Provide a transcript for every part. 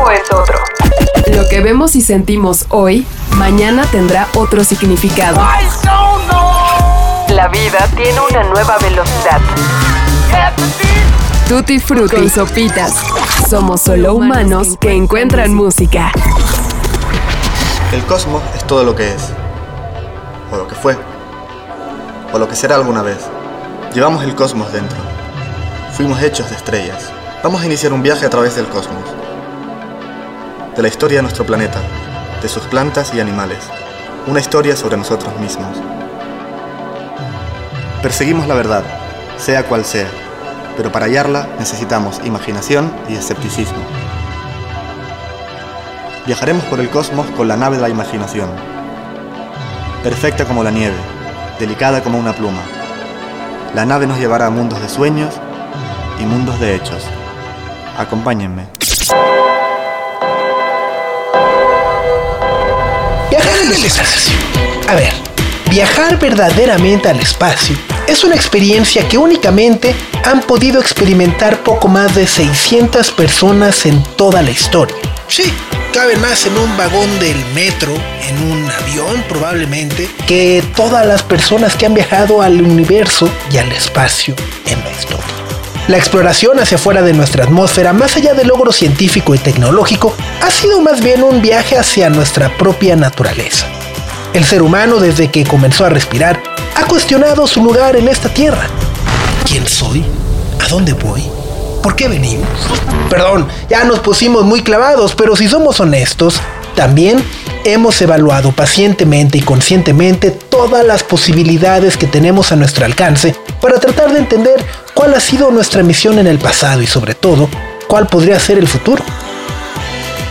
tiempo es otro. Lo que vemos y sentimos hoy, mañana tendrá otro significado. La vida tiene una nueva velocidad. Tutti Frutti y Sopitas. Somos solo humanos que encuentran música. El cosmos es todo lo que es, o lo que fue, o lo que será alguna vez. Llevamos el cosmos dentro. Fuimos hechos de estrellas. Vamos a iniciar un viaje a través del cosmos. De la historia de nuestro planeta, de sus plantas y animales. Una historia sobre nosotros mismos. Perseguimos la verdad, sea cual sea, pero para hallarla necesitamos imaginación y escepticismo. Viajaremos por el cosmos con la nave de la imaginación, perfecta como la nieve, delicada como una pluma. La nave nos llevará a mundos de sueños y mundos de hechos. Acompáñenme. Espacio. A ver, viajar verdaderamente al espacio es una experiencia que únicamente han podido experimentar poco más de 600 personas en toda la historia. Sí, caben más en un vagón del metro, en un avión probablemente, que todas las personas que han viajado al universo y al espacio en la historia. La exploración hacia afuera de nuestra atmósfera, más allá del logro científico y tecnológico, ha sido más bien un viaje hacia nuestra propia naturaleza. El ser humano, desde que comenzó a respirar, ha cuestionado su lugar en esta tierra. ¿Quién soy? ¿A dónde voy? ¿Por qué venimos? Perdón, ya nos pusimos muy clavados, pero si somos honestos, también hemos evaluado pacientemente y conscientemente todas las posibilidades que tenemos a nuestro alcance para tratar de entender cuál ha sido nuestra misión en el pasado y sobre todo, cuál podría ser el futuro.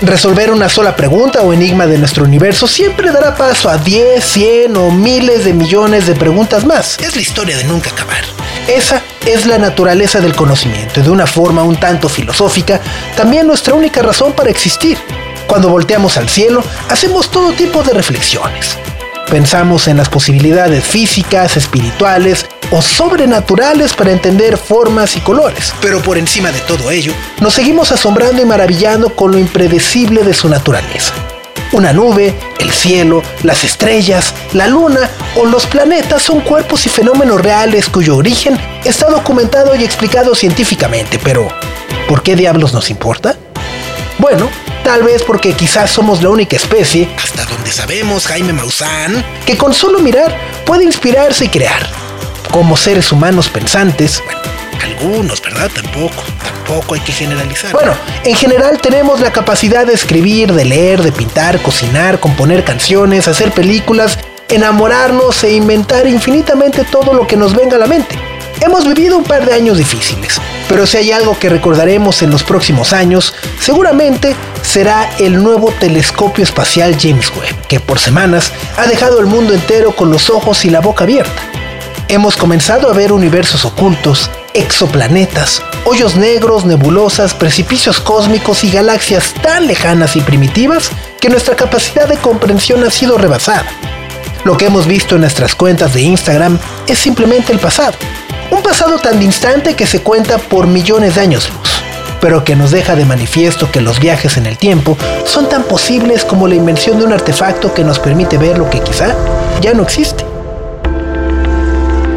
Resolver una sola pregunta o enigma de nuestro universo siempre dará paso a 10, 100 o miles de millones de preguntas más. Es la historia de nunca acabar. Esa es la naturaleza del conocimiento y de una forma un tanto filosófica, también nuestra única razón para existir. Cuando volteamos al cielo, hacemos todo tipo de reflexiones. Pensamos en las posibilidades físicas, espirituales o sobrenaturales para entender formas y colores. Pero por encima de todo ello, nos seguimos asombrando y maravillando con lo impredecible de su naturaleza. Una nube, el cielo, las estrellas, la luna o los planetas son cuerpos y fenómenos reales cuyo origen está documentado y explicado científicamente, pero ¿por qué diablos nos importa? Bueno, tal vez porque quizás somos la única especie, hasta donde sabemos Jaime Maussan, que con solo mirar puede inspirarse y crear. Como seres humanos pensantes, bueno, algunos, ¿verdad? Tampoco, tampoco hay que generalizar. Bueno, en general tenemos la capacidad de escribir, de leer, de pintar, cocinar, componer canciones, hacer películas, enamorarnos e inventar infinitamente todo lo que nos venga a la mente. Hemos vivido un par de años difíciles, pero si hay algo que recordaremos en los próximos años, seguramente será el nuevo telescopio espacial James Webb, que por semanas ha dejado el mundo entero con los ojos y la boca abierta. Hemos comenzado a ver universos ocultos, exoplanetas, hoyos negros, nebulosas, precipicios cósmicos y galaxias tan lejanas y primitivas que nuestra capacidad de comprensión ha sido rebasada. Lo que hemos visto en nuestras cuentas de Instagram es simplemente el pasado. Un pasado tan distante que se cuenta por millones de años luz, pero que nos deja de manifiesto que los viajes en el tiempo son tan posibles como la invención de un artefacto que nos permite ver lo que quizá ya no existe.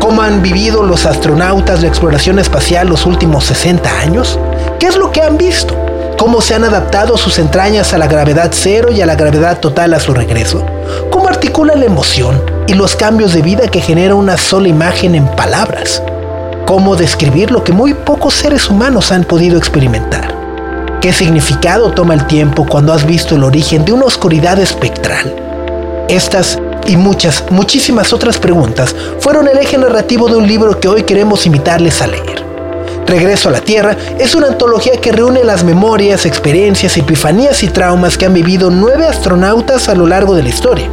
¿Cómo han vivido los astronautas la exploración espacial los últimos 60 años? ¿Qué es lo que han visto? ¿Cómo se han adaptado sus entrañas a la gravedad cero y a la gravedad total a su regreso? ¿Cómo articula la emoción y los cambios de vida que genera una sola imagen en palabras? ¿Cómo describir lo que muy pocos seres humanos han podido experimentar? ¿Qué significado toma el tiempo cuando has visto el origen de una oscuridad espectral? Estas y muchas, muchísimas otras preguntas fueron el eje narrativo de un libro que hoy queremos invitarles a leer. Regreso a la Tierra es una antología que reúne las memorias, experiencias, epifanías y traumas que han vivido nueve astronautas a lo largo de la historia.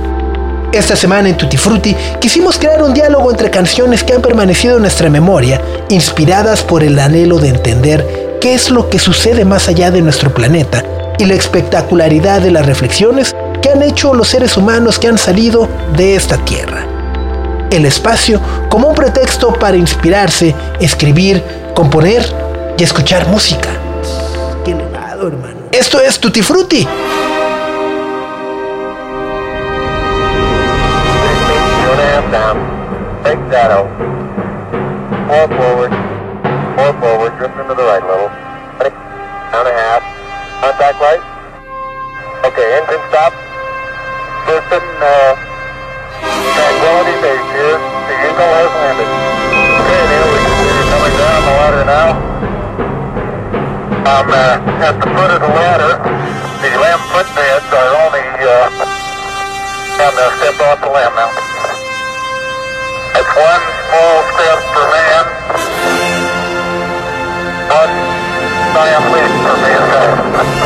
Esta semana en Tutti Frutti quisimos crear un diálogo entre canciones que han permanecido en nuestra memoria, inspiradas por el anhelo de entender qué es lo que sucede más allá de nuestro planeta y la espectacularidad de las reflexiones que han hecho los seres humanos que han salido de esta tierra. El espacio como un pretexto para inspirarse, escribir, componer y escuchar música. Qué elevado, hermano. Esto es Tutti Frutti. Okay, engine stop. Houston, uh, tranquility base here. The Eagle has landed. Okay, Neil, we can see you coming down the ladder now. I'm uh, at the foot of the ladder. The lamp footbeds are only, uh, I'm going to step off the lamp now. One small step for man, one giant leap for mankind.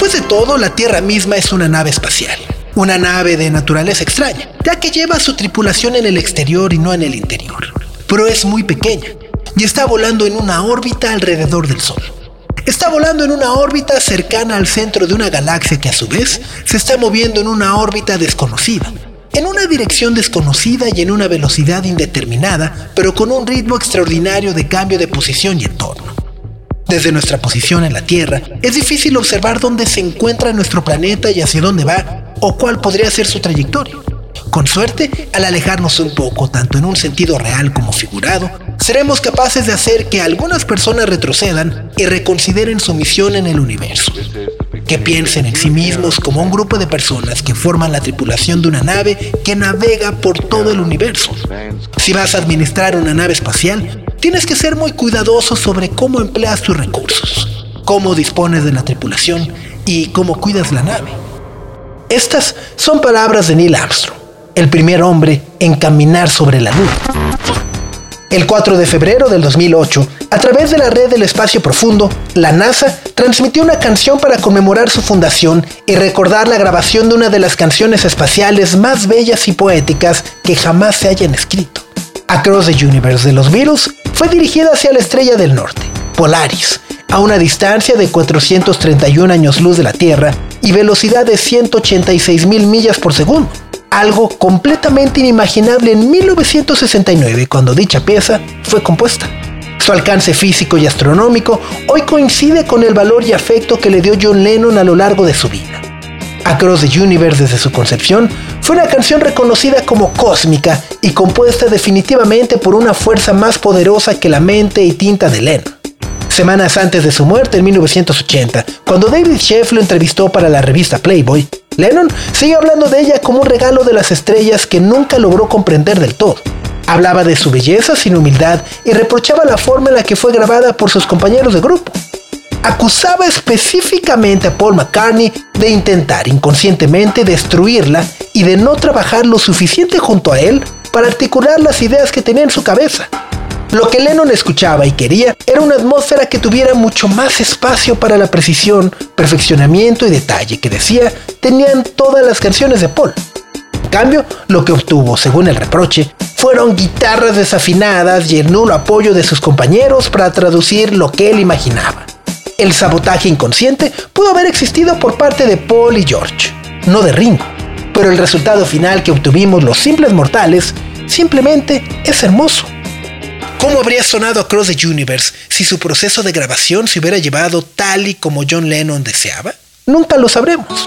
Después de todo, la Tierra misma es una nave espacial. Una nave de naturaleza extraña, ya que lleva su tripulación en el exterior y no en el interior. Pero es muy pequeña y está volando en una órbita alrededor del Sol. Está volando en una órbita cercana al centro de una galaxia que a su vez se está moviendo en una órbita desconocida, en una dirección desconocida y en una velocidad indeterminada, pero con un ritmo extraordinario de cambio de posición y entorno. Desde nuestra posición en la Tierra, es difícil observar dónde se encuentra nuestro planeta y hacia dónde va, o cuál podría ser su trayectoria. Con suerte, al alejarnos un poco, tanto en un sentido real como figurado, seremos capaces de hacer que algunas personas retrocedan y reconsideren su misión en el universo. Que piensen en sí mismos como un grupo de personas que forman la tripulación de una nave que navega por todo el universo. Si vas a administrar una nave espacial, tienes que ser muy cuidadoso sobre cómo empleas tus recursos, cómo dispones de la tripulación y cómo cuidas la nave. Estas son palabras de Neil Armstrong, el primer hombre en caminar sobre la luna. El 4 de febrero del 2008, a través de la red del espacio profundo, la NASA transmitió una canción para conmemorar su fundación y recordar la grabación de una de las canciones espaciales más bellas y poéticas que jamás se hayan escrito. Across the Universe de los Beatles fue dirigida hacia la estrella del norte, Polaris, a una distancia de 431 años luz de la Tierra y velocidad de 186 mil millas por segundo algo completamente inimaginable en 1969 cuando dicha pieza fue compuesta. Su alcance físico y astronómico hoy coincide con el valor y afecto que le dio John Lennon a lo largo de su vida. Across the Universe desde su concepción fue una canción reconocida como cósmica y compuesta definitivamente por una fuerza más poderosa que la mente y tinta de Lennon. Semanas antes de su muerte en 1980, cuando David Sheff lo entrevistó para la revista Playboy, Lennon sigue hablando de ella como un regalo de las estrellas que nunca logró comprender del todo. Hablaba de su belleza sin humildad y reprochaba la forma en la que fue grabada por sus compañeros de grupo. Acusaba específicamente a Paul McCartney de intentar inconscientemente destruirla y de no trabajar lo suficiente junto a él para articular las ideas que tenía en su cabeza. Lo que Lennon escuchaba y quería era una atmósfera que tuviera mucho más espacio para la precisión, perfeccionamiento y detalle que decía tenían todas las canciones de Paul. En cambio, lo que obtuvo, según el reproche, fueron guitarras desafinadas y el nulo apoyo de sus compañeros para traducir lo que él imaginaba. El sabotaje inconsciente pudo haber existido por parte de Paul y George, no de Ringo, pero el resultado final que obtuvimos los simples mortales simplemente es hermoso. ¿Cómo habría sonado Across the Universe si su proceso de grabación se hubiera llevado tal y como John Lennon deseaba? Nunca lo sabremos.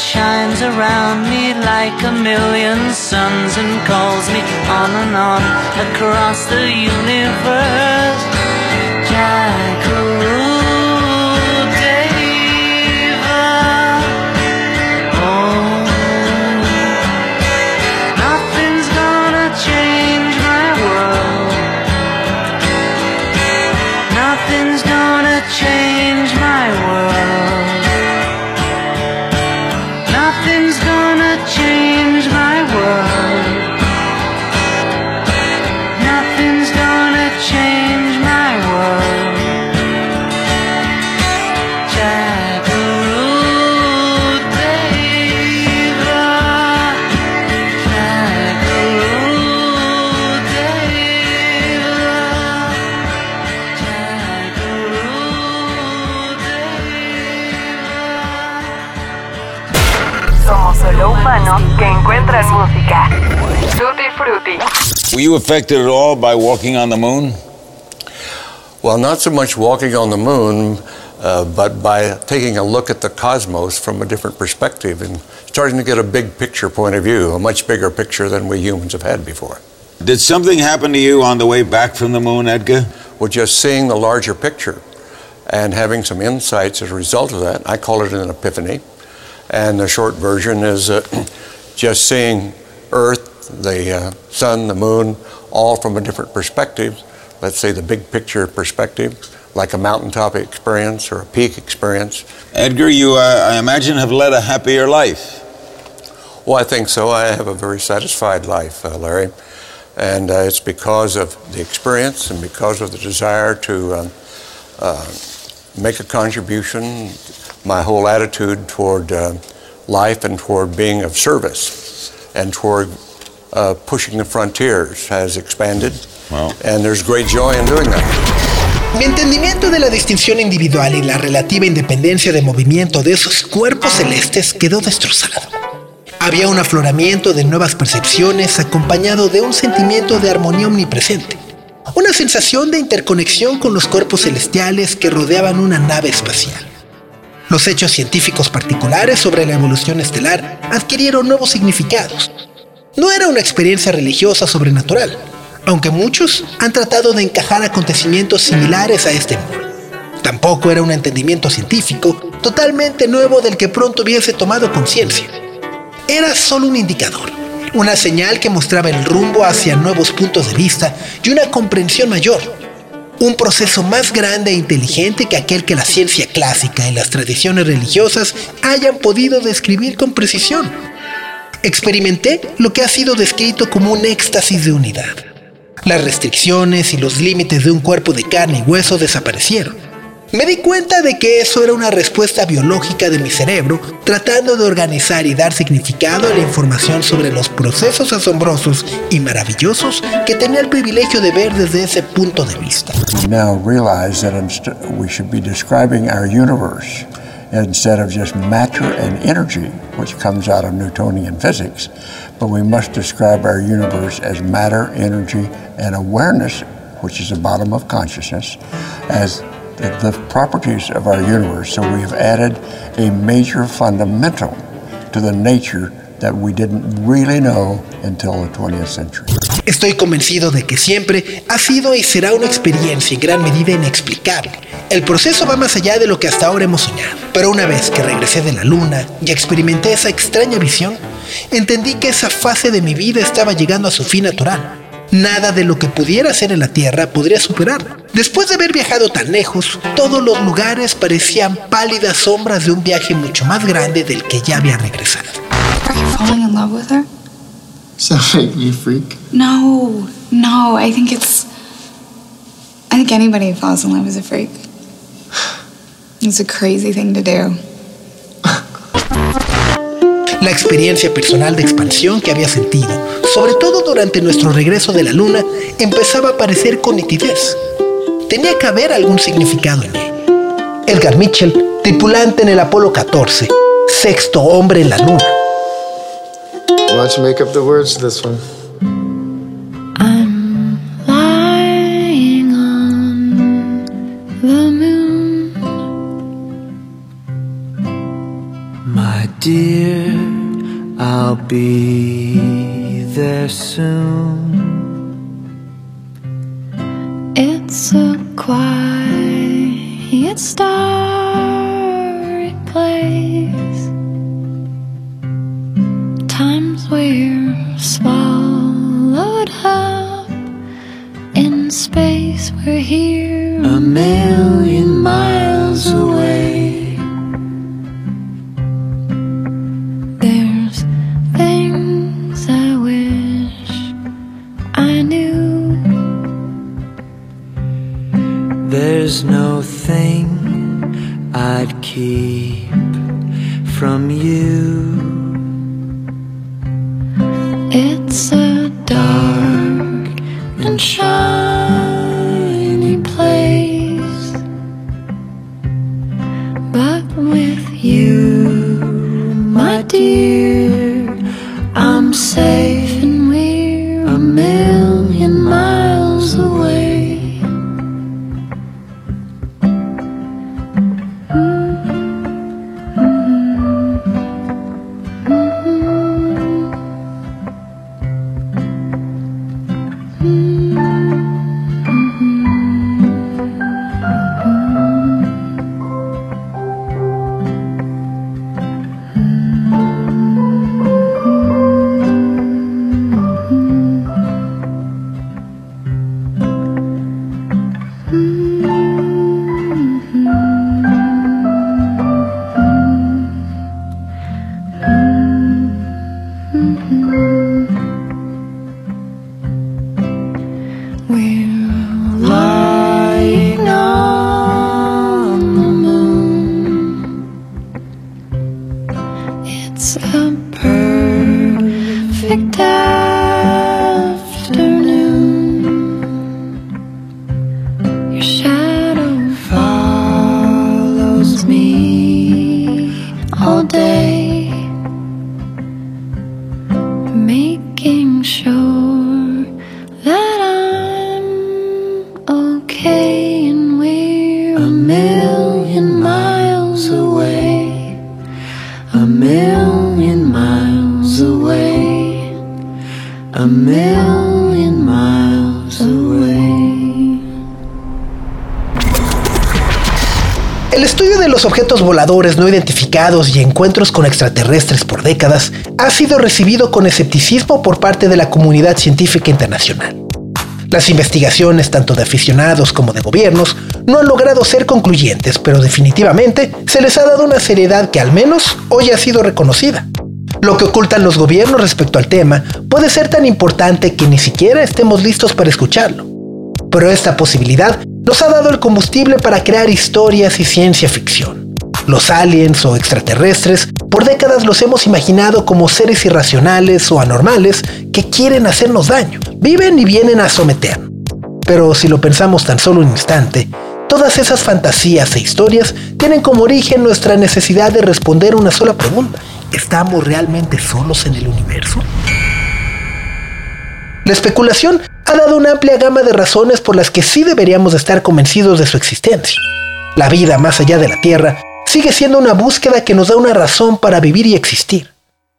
shines around me like a million suns and calls me on and on across the universe. Were you affected at all by walking on the moon? Well, not so much walking on the moon, uh, but by taking a look at the cosmos from a different perspective and starting to get a big picture point of view, a much bigger picture than we humans have had before. Did something happen to you on the way back from the moon, Edgar? Well, just seeing the larger picture and having some insights as a result of that, I call it an epiphany. And the short version is uh, just seeing Earth, the uh, sun, the moon, all from a different perspective. Let's say the big picture perspective, like a mountaintop experience or a peak experience. Edgar, you, uh, I imagine, have led a happier life. Well, I think so. I have a very satisfied life, uh, Larry. And uh, it's because of the experience and because of the desire to um, uh, make a contribution, my whole attitude toward uh, life and toward being of service and toward uh, pushing the frontiers has expanded. Well. And there's great joy in doing that. Mi entendimiento de la distinción individual y la relativa independencia de movimiento de esos cuerpos celestes quedó destrozado. Había un afloramiento de nuevas percepciones acompañado de un sentimiento de armonía omnipresente. Una sensación de interconexión con los cuerpos celestiales que rodeaban una nave espacial. Los hechos científicos particulares sobre la evolución estelar adquirieron nuevos significados. No era una experiencia religiosa sobrenatural, aunque muchos han tratado de encajar acontecimientos similares a este mundo. Tampoco era un entendimiento científico totalmente nuevo del que pronto hubiese tomado conciencia. Era solo un indicador, una señal que mostraba el rumbo hacia nuevos puntos de vista y una comprensión mayor. Un proceso más grande e inteligente que aquel que la ciencia clásica y las tradiciones religiosas hayan podido describir con precisión. Experimenté lo que ha sido descrito como un éxtasis de unidad. Las restricciones y los límites de un cuerpo de carne y hueso desaparecieron. Me di cuenta de que eso era una respuesta biológica de mi cerebro tratando de organizar y dar significado a la información sobre los procesos asombrosos y maravillosos que tenía el privilegio de ver desde ese punto de vista. Now realize that inst- we should be instead of just matter and energy, which comes out of Newtonian physics, but we must describe our universe as matter, energy, and awareness, which is the bottom of consciousness, as the, properties of our universe. So we have added a major fundamental to the nature that we didn't really know until the 20th century. Estoy convencido de que siempre ha sido y será una experiencia en gran medida inexplicable. El proceso va más allá de lo que hasta ahora hemos soñado. Pero una vez que regresé de la luna y experimenté esa extraña visión, entendí que esa fase de mi vida estaba llegando a su fin natural. Nada de lo que pudiera hacer en la Tierra podría superarla. Después de haber viajado tan lejos, todos los lugares parecían pálidas sombras de un viaje mucho más grande del que ya había regresado. No, no. I think it's. I think anybody who falls in love is a freak. It's a crazy thing to do. La experiencia personal de expansión que había sentido, sobre todo durante nuestro regreso de la luna, empezaba a aparecer con nitidez. Tenía que haber algún significado en él. Edgar Mitchell, tripulante en el Apolo 14, sexto hombre en la luna. Why don't you make up the words to this one? Dear, I'll be there soon. It's a quiet, starry place. Times we're swallowed up in space. We're here A million voladores no identificados y encuentros con extraterrestres por décadas ha sido recibido con escepticismo por parte de la comunidad científica internacional. Las investigaciones, tanto de aficionados como de gobiernos, no han logrado ser concluyentes, pero definitivamente se les ha dado una seriedad que al menos hoy ha sido reconocida. Lo que ocultan los gobiernos respecto al tema puede ser tan importante que ni siquiera estemos listos para escucharlo. Pero esta posibilidad nos ha dado el combustible para crear historias y ciencia ficción. Los aliens o extraterrestres por décadas los hemos imaginado como seres irracionales o anormales que quieren hacernos daño, viven y vienen a someternos. Pero si lo pensamos tan solo un instante, todas esas fantasías e historias tienen como origen nuestra necesidad de responder una sola pregunta. ¿Estamos realmente solos en el universo? La especulación ha dado una amplia gama de razones por las que sí deberíamos estar convencidos de su existencia. La vida más allá de la Tierra sigue siendo una búsqueda que nos da una razón para vivir y existir.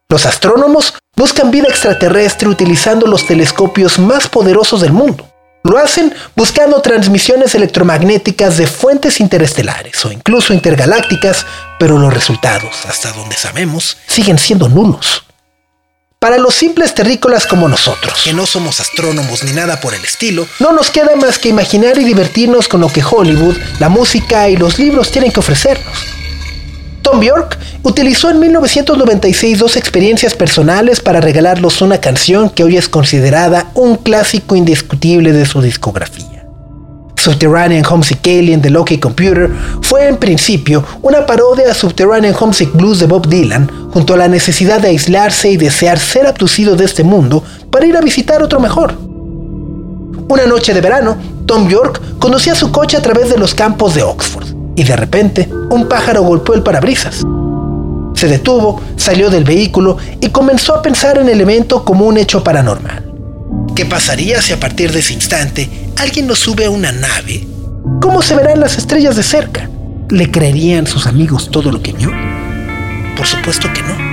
Los astrónomos buscan vida extraterrestre utilizando los telescopios más poderosos del mundo. Lo hacen buscando transmisiones electromagnéticas de fuentes interestelares o incluso intergalácticas, pero los resultados, hasta donde sabemos, siguen siendo nulos. Para los simples terrícolas como nosotros, que no somos astrónomos ni nada por el estilo, no nos queda más que imaginar y divertirnos con lo que Hollywood, la música y los libros tienen que ofrecernos. Tom Bjork utilizó en 1996 dos experiencias personales para regalarlos una canción que hoy es considerada un clásico indiscutible de su discografía. Subterranean Homesick Alien de Loki Computer fue en principio una parodia a Subterranean Homesick Blues de Bob Dylan, junto a la necesidad de aislarse y desear ser abducido de este mundo para ir a visitar otro mejor. Una noche de verano, Tom York conducía su coche a través de los campos de Oxford y de repente un pájaro golpeó el parabrisas. Se detuvo, salió del vehículo y comenzó a pensar en el evento como un hecho paranormal. ¿Qué pasaría si a partir de ese instante alguien nos sube a una nave? ¿Cómo se verán las estrellas de cerca? ¿Le creerían sus amigos todo lo que vio? Por supuesto que no.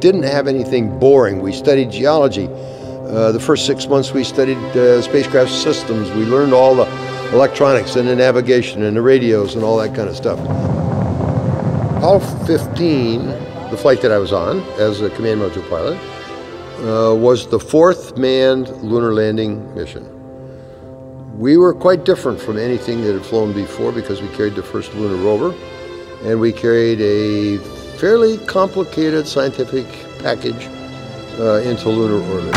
Didn't have anything boring. We studied geology. Uh, the first six months we studied uh, spacecraft systems. We learned all the electronics and the navigation and the radios and all that kind of stuff. Apollo 15, the flight that I was on as a command module pilot, uh, was the fourth manned lunar landing mission. We were quite different from anything that had flown before because we carried the first lunar rover and we carried a fairly complicated scientific package uh, into lunar orbit.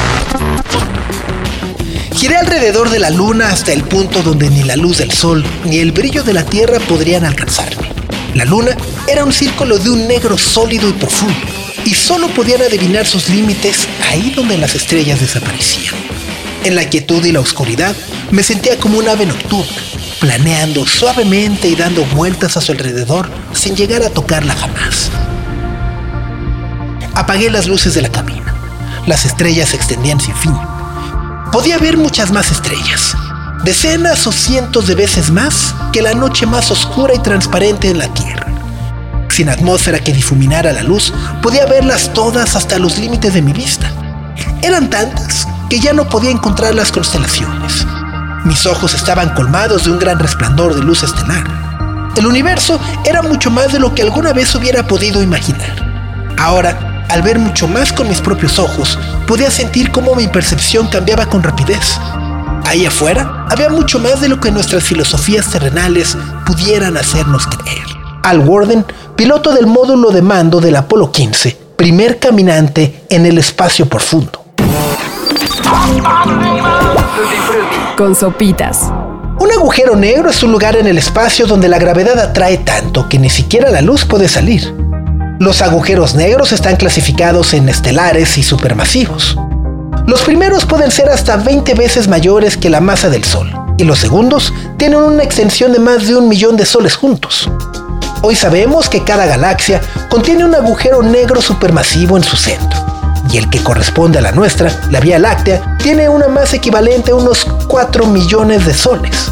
Giré alrededor de la luna hasta el punto donde ni la luz del sol ni el brillo de la Tierra podrían alcanzarme. La luna era un círculo de un negro sólido y profundo, y solo podían adivinar sus límites ahí donde las estrellas desaparecían. En la quietud y la oscuridad me sentía como un ave nocturna, planeando suavemente y dando vueltas a su alrededor sin llegar a tocarla jamás. Apagué las luces de la cabina. Las estrellas se extendían sin fin. Podía ver muchas más estrellas, decenas o cientos de veces más que la noche más oscura y transparente en la Tierra. Sin atmósfera que difuminara la luz, podía verlas todas hasta los límites de mi vista. Eran tantas que ya no podía encontrar las constelaciones. Mis ojos estaban colmados de un gran resplandor de luz estelar. El universo era mucho más de lo que alguna vez hubiera podido imaginar. Ahora, al ver mucho más con mis propios ojos, podía sentir cómo mi percepción cambiaba con rapidez. Ahí afuera había mucho más de lo que nuestras filosofías terrenales pudieran hacernos creer. Al Warden, piloto del módulo de mando del Apolo 15, primer caminante en el espacio profundo. Con sopitas. Un agujero negro es un lugar en el espacio donde la gravedad atrae tanto que ni siquiera la luz puede salir. Los agujeros negros están clasificados en estelares y supermasivos. Los primeros pueden ser hasta 20 veces mayores que la masa del Sol, y los segundos tienen una extensión de más de un millón de soles juntos. Hoy sabemos que cada galaxia contiene un agujero negro supermasivo en su centro, y el que corresponde a la nuestra, la Vía Láctea, tiene una masa equivalente a unos 4 millones de soles.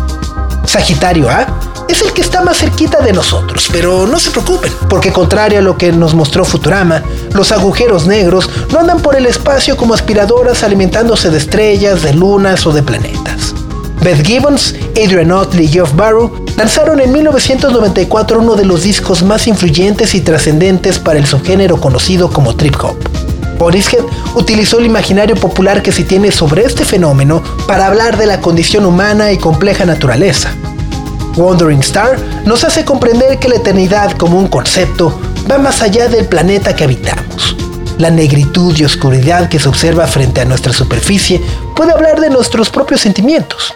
Sagitario A es el que está más cerquita de nosotros, pero no se preocupen, porque contrario a lo que nos mostró Futurama, los agujeros negros no andan por el espacio como aspiradoras alimentándose de estrellas, de lunas o de planetas. Beth Gibbons, Adrian Otley y Geoff Barrow lanzaron en 1994 uno de los discos más influyentes y trascendentes para el subgénero conocido como trip hop. Borishead utilizó el imaginario popular que se tiene sobre este fenómeno para hablar de la condición humana y compleja naturaleza. Wandering Star nos hace comprender que la eternidad como un concepto va más allá del planeta que habitamos. La negritud y oscuridad que se observa frente a nuestra superficie puede hablar de nuestros propios sentimientos.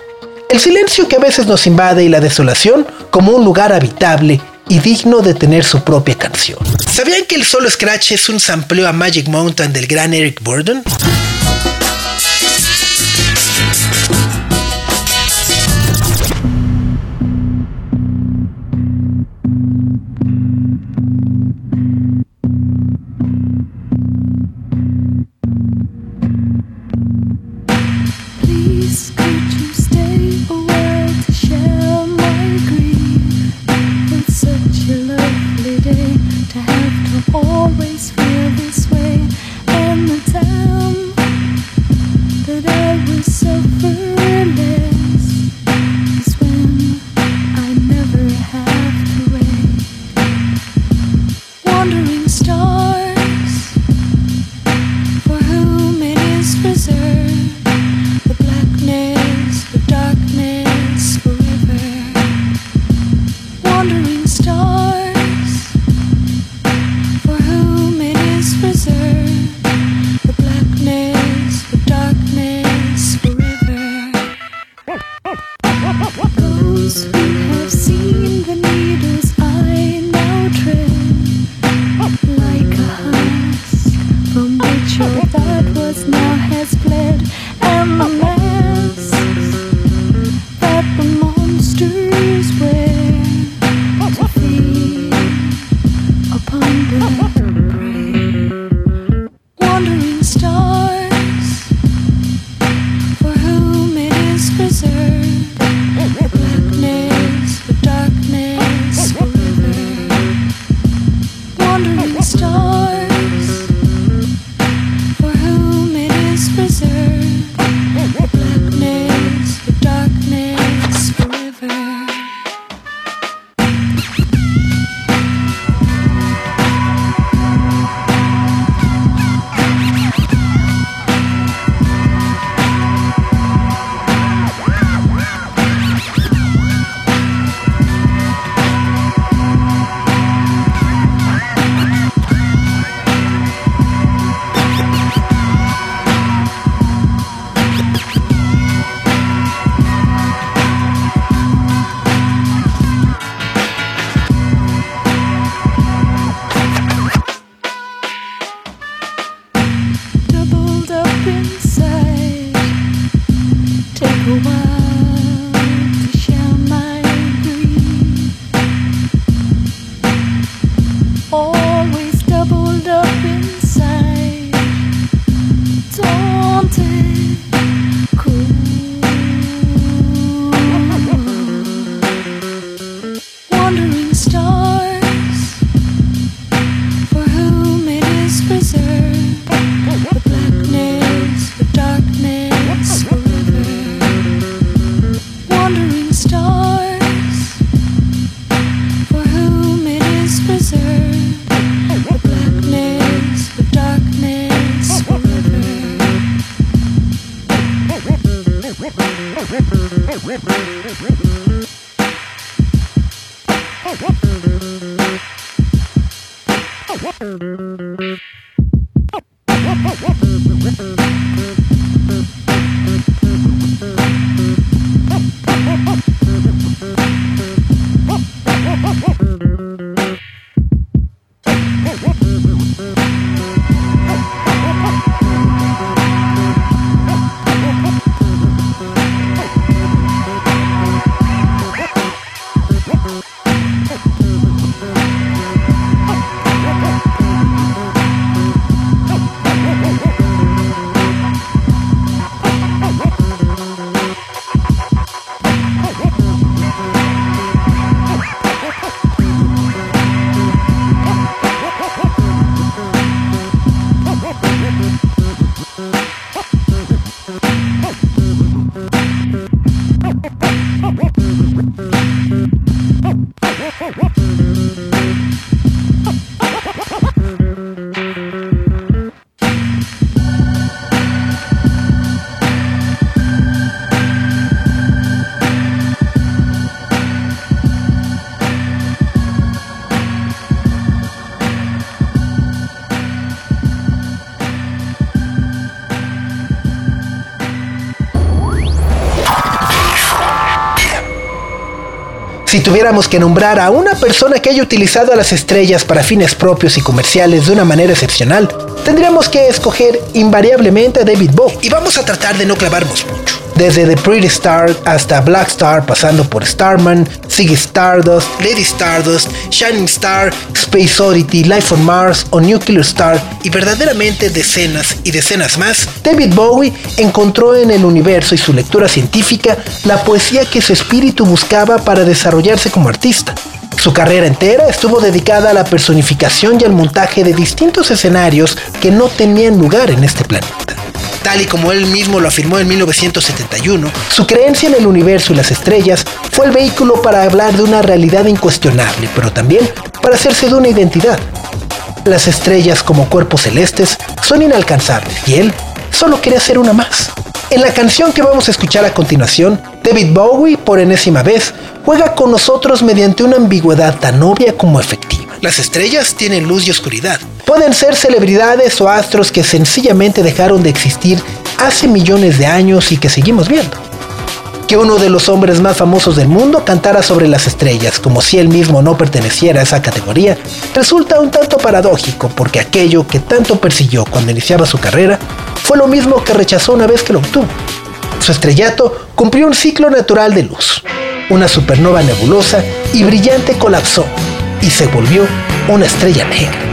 El silencio que a veces nos invade y la desolación como un lugar habitable y digno de tener su propia canción. ¿Sabían que el solo Scratch es un sampleo a Magic Mountain del gran Eric Burdon? Tuviéramos que nombrar a una persona que haya utilizado a las estrellas para fines propios y comerciales de una manera excepcional, tendríamos que escoger invariablemente a David Bowie. Y vamos a tratar de no clavarnos mucho. Desde The Pretty Star hasta Black Star, pasando por Starman, Ziggy Stardust, Lady Stardust, Shining Star, Space Oddity, Life on Mars o Nuclear Star y verdaderamente decenas y decenas más, David Bowie encontró en el universo y su lectura científica la poesía que su espíritu buscaba para desarrollarse como artista. Su carrera entera estuvo dedicada a la personificación y al montaje de distintos escenarios que no tenían lugar en este planeta. Tal y como él mismo lo afirmó en 1971, su creencia en el universo y las estrellas fue el vehículo para hablar de una realidad incuestionable, pero también para hacerse de una identidad. Las estrellas como cuerpos celestes son inalcanzables y él solo quería ser una más. En la canción que vamos a escuchar a continuación, David Bowie, por enésima vez, juega con nosotros mediante una ambigüedad tan obvia como efectiva. Las estrellas tienen luz y oscuridad. Pueden ser celebridades o astros que sencillamente dejaron de existir hace millones de años y que seguimos viendo. Que uno de los hombres más famosos del mundo cantara sobre las estrellas, como si él mismo no perteneciera a esa categoría, resulta un tanto paradójico porque aquello que tanto persiguió cuando iniciaba su carrera fue lo mismo que rechazó una vez que lo obtuvo. Su estrellato cumplió un ciclo natural de luz. Una supernova nebulosa y brillante colapsó y se volvió una estrella negra.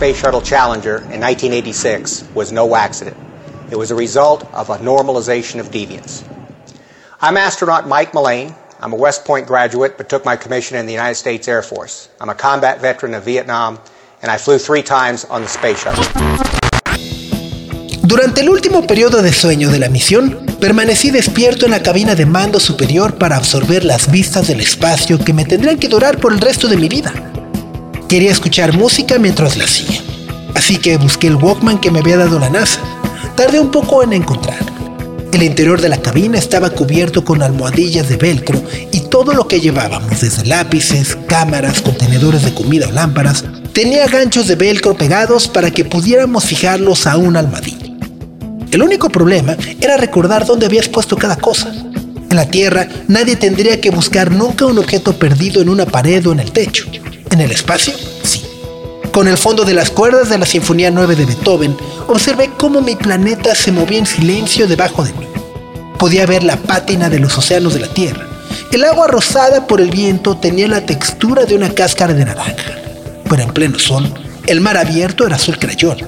Space Shuttle Challenger in 1986 was no accident. It was a result of a normalization of deviance. I'm astronaut Mike Mullane. I'm a West Point graduate, but took my commission in the United States Air Force. I'm a combat veteran of Vietnam, and I flew three times on the Space Shuttle. Durante el último periodo de sueño de la misión, permanecí despierto en la cabina de mando superior para absorber las vistas del espacio que me tendrían que durar por el resto de mi vida. Quería escuchar música mientras la hacía, así que busqué el Walkman que me había dado la NASA. Tardé un poco en encontrar. El interior de la cabina estaba cubierto con almohadillas de velcro y todo lo que llevábamos, desde lápices, cámaras, contenedores de comida o lámparas, tenía ganchos de velcro pegados para que pudiéramos fijarlos a un almohadilla. El único problema era recordar dónde habías puesto cada cosa. En la Tierra nadie tendría que buscar nunca un objeto perdido en una pared o en el techo. En el espacio, sí. Con el fondo de las cuerdas de la Sinfonía 9 de Beethoven, observé cómo mi planeta se movía en silencio debajo de mí. Podía ver la pátina de los océanos de la Tierra. El agua rosada por el viento tenía la textura de una cáscara de naranja. Pero en pleno sol, el mar abierto era azul crayón.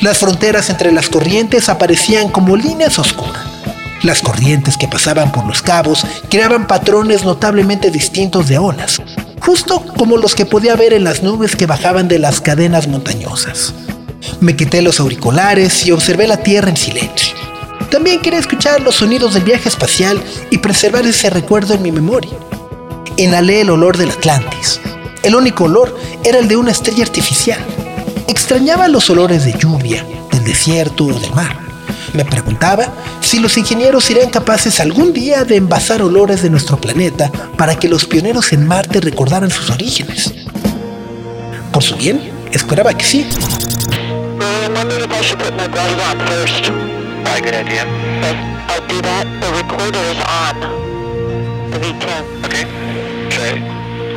Las fronteras entre las corrientes aparecían como líneas oscuras. Las corrientes que pasaban por los cabos creaban patrones notablemente distintos de olas, justo como los que podía ver en las nubes que bajaban de las cadenas montañosas. Me quité los auriculares y observé la Tierra en silencio. También quería escuchar los sonidos del viaje espacial y preservar ese recuerdo en mi memoria. Inhalé el olor del Atlantis. El único olor era el de una estrella artificial. Extrañaba los olores de lluvia, del desierto o del mar. Me preguntaba si los ingenieros serían capaces algún día de envasar olores de nuestro planeta para que los pioneros en Marte recordaran sus orígenes. Por su bien, esperaba que sí.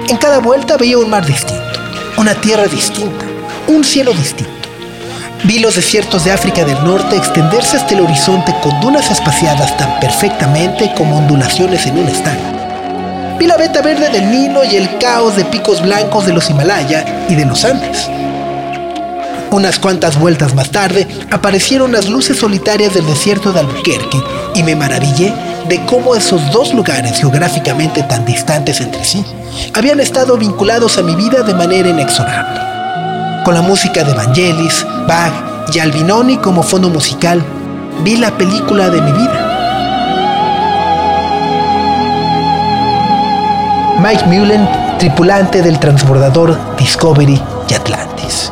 En cada vuelta veía un mar distinto, una tierra distinta, un cielo distinto. Vi los desiertos de África del Norte extenderse hasta el horizonte con dunas espaciadas tan perfectamente como ondulaciones en un estadio. Vi la veta verde del Nilo y el caos de picos blancos de los Himalaya y de los Andes. Unas cuantas vueltas más tarde aparecieron las luces solitarias del desierto de Albuquerque y me maravillé de cómo esos dos lugares geográficamente tan distantes entre sí habían estado vinculados a mi vida de manera inexorable. Con la música de Vangelis, Bach y Albinoni como fondo musical, vi la película de mi vida. Mike Mullen, tripulante del transbordador Discovery y Atlantis.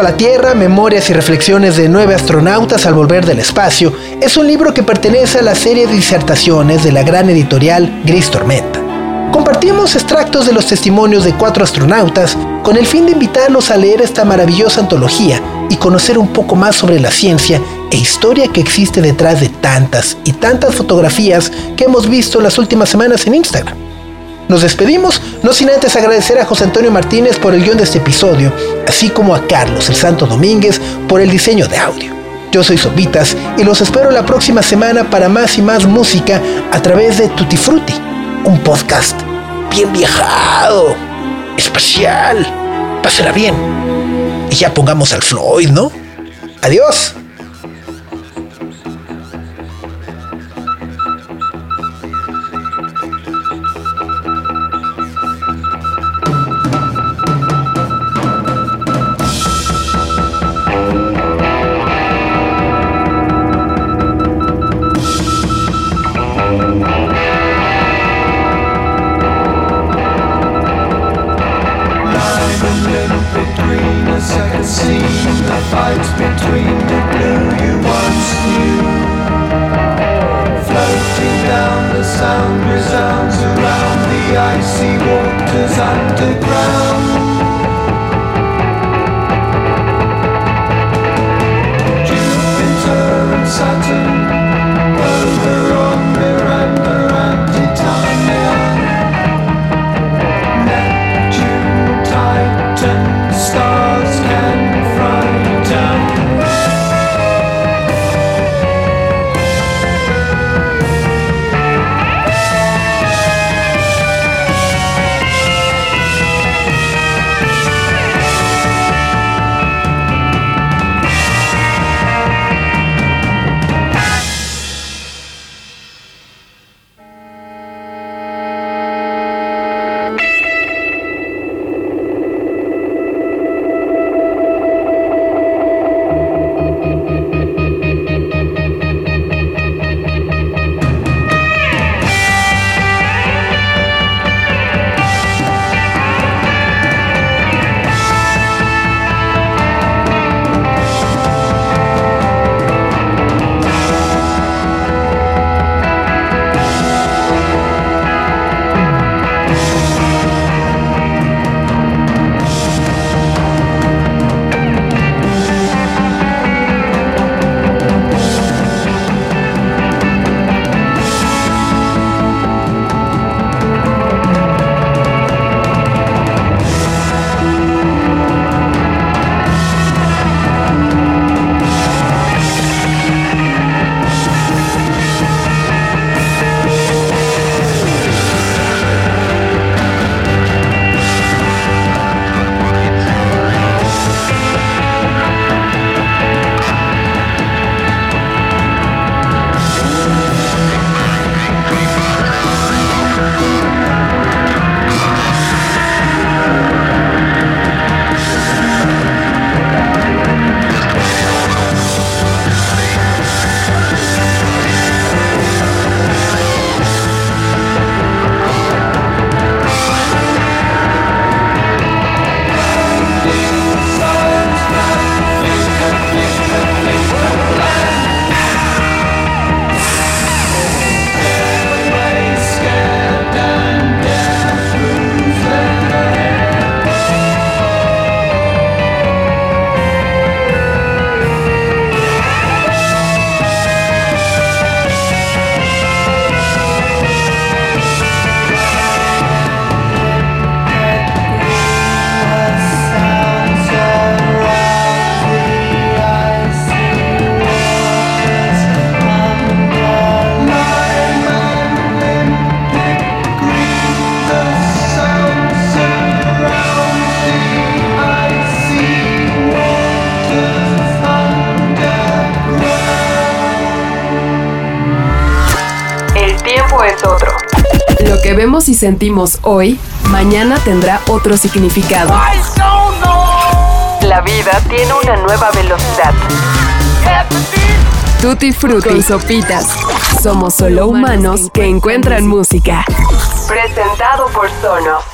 A la Tierra, Memorias y Reflexiones de Nueve Astronautas al Volver del Espacio es un libro que pertenece a la serie de disertaciones de la gran editorial Gris Tormenta. Compartimos extractos de los testimonios de cuatro astronautas con el fin de invitarlos a leer esta maravillosa antología y conocer un poco más sobre la ciencia e historia que existe detrás de tantas y tantas fotografías que hemos visto las últimas semanas en Instagram. Nos despedimos, no sin antes agradecer a José Antonio Martínez por el guion de este episodio, así como a Carlos el Santo Domínguez por el diseño de audio. Yo soy Sobitas y los espero la próxima semana para más y más música a través de Tutti Frutti, un podcast bien viajado, especial. Pásela bien. Y ya pongamos al Floyd, ¿no? Adiós. Vemos y sentimos hoy, mañana tendrá otro significado. La vida tiene una nueva velocidad. Tutti Frutti con sopitas. Somos solo humanos que encuentran música. Presentado por Sonos.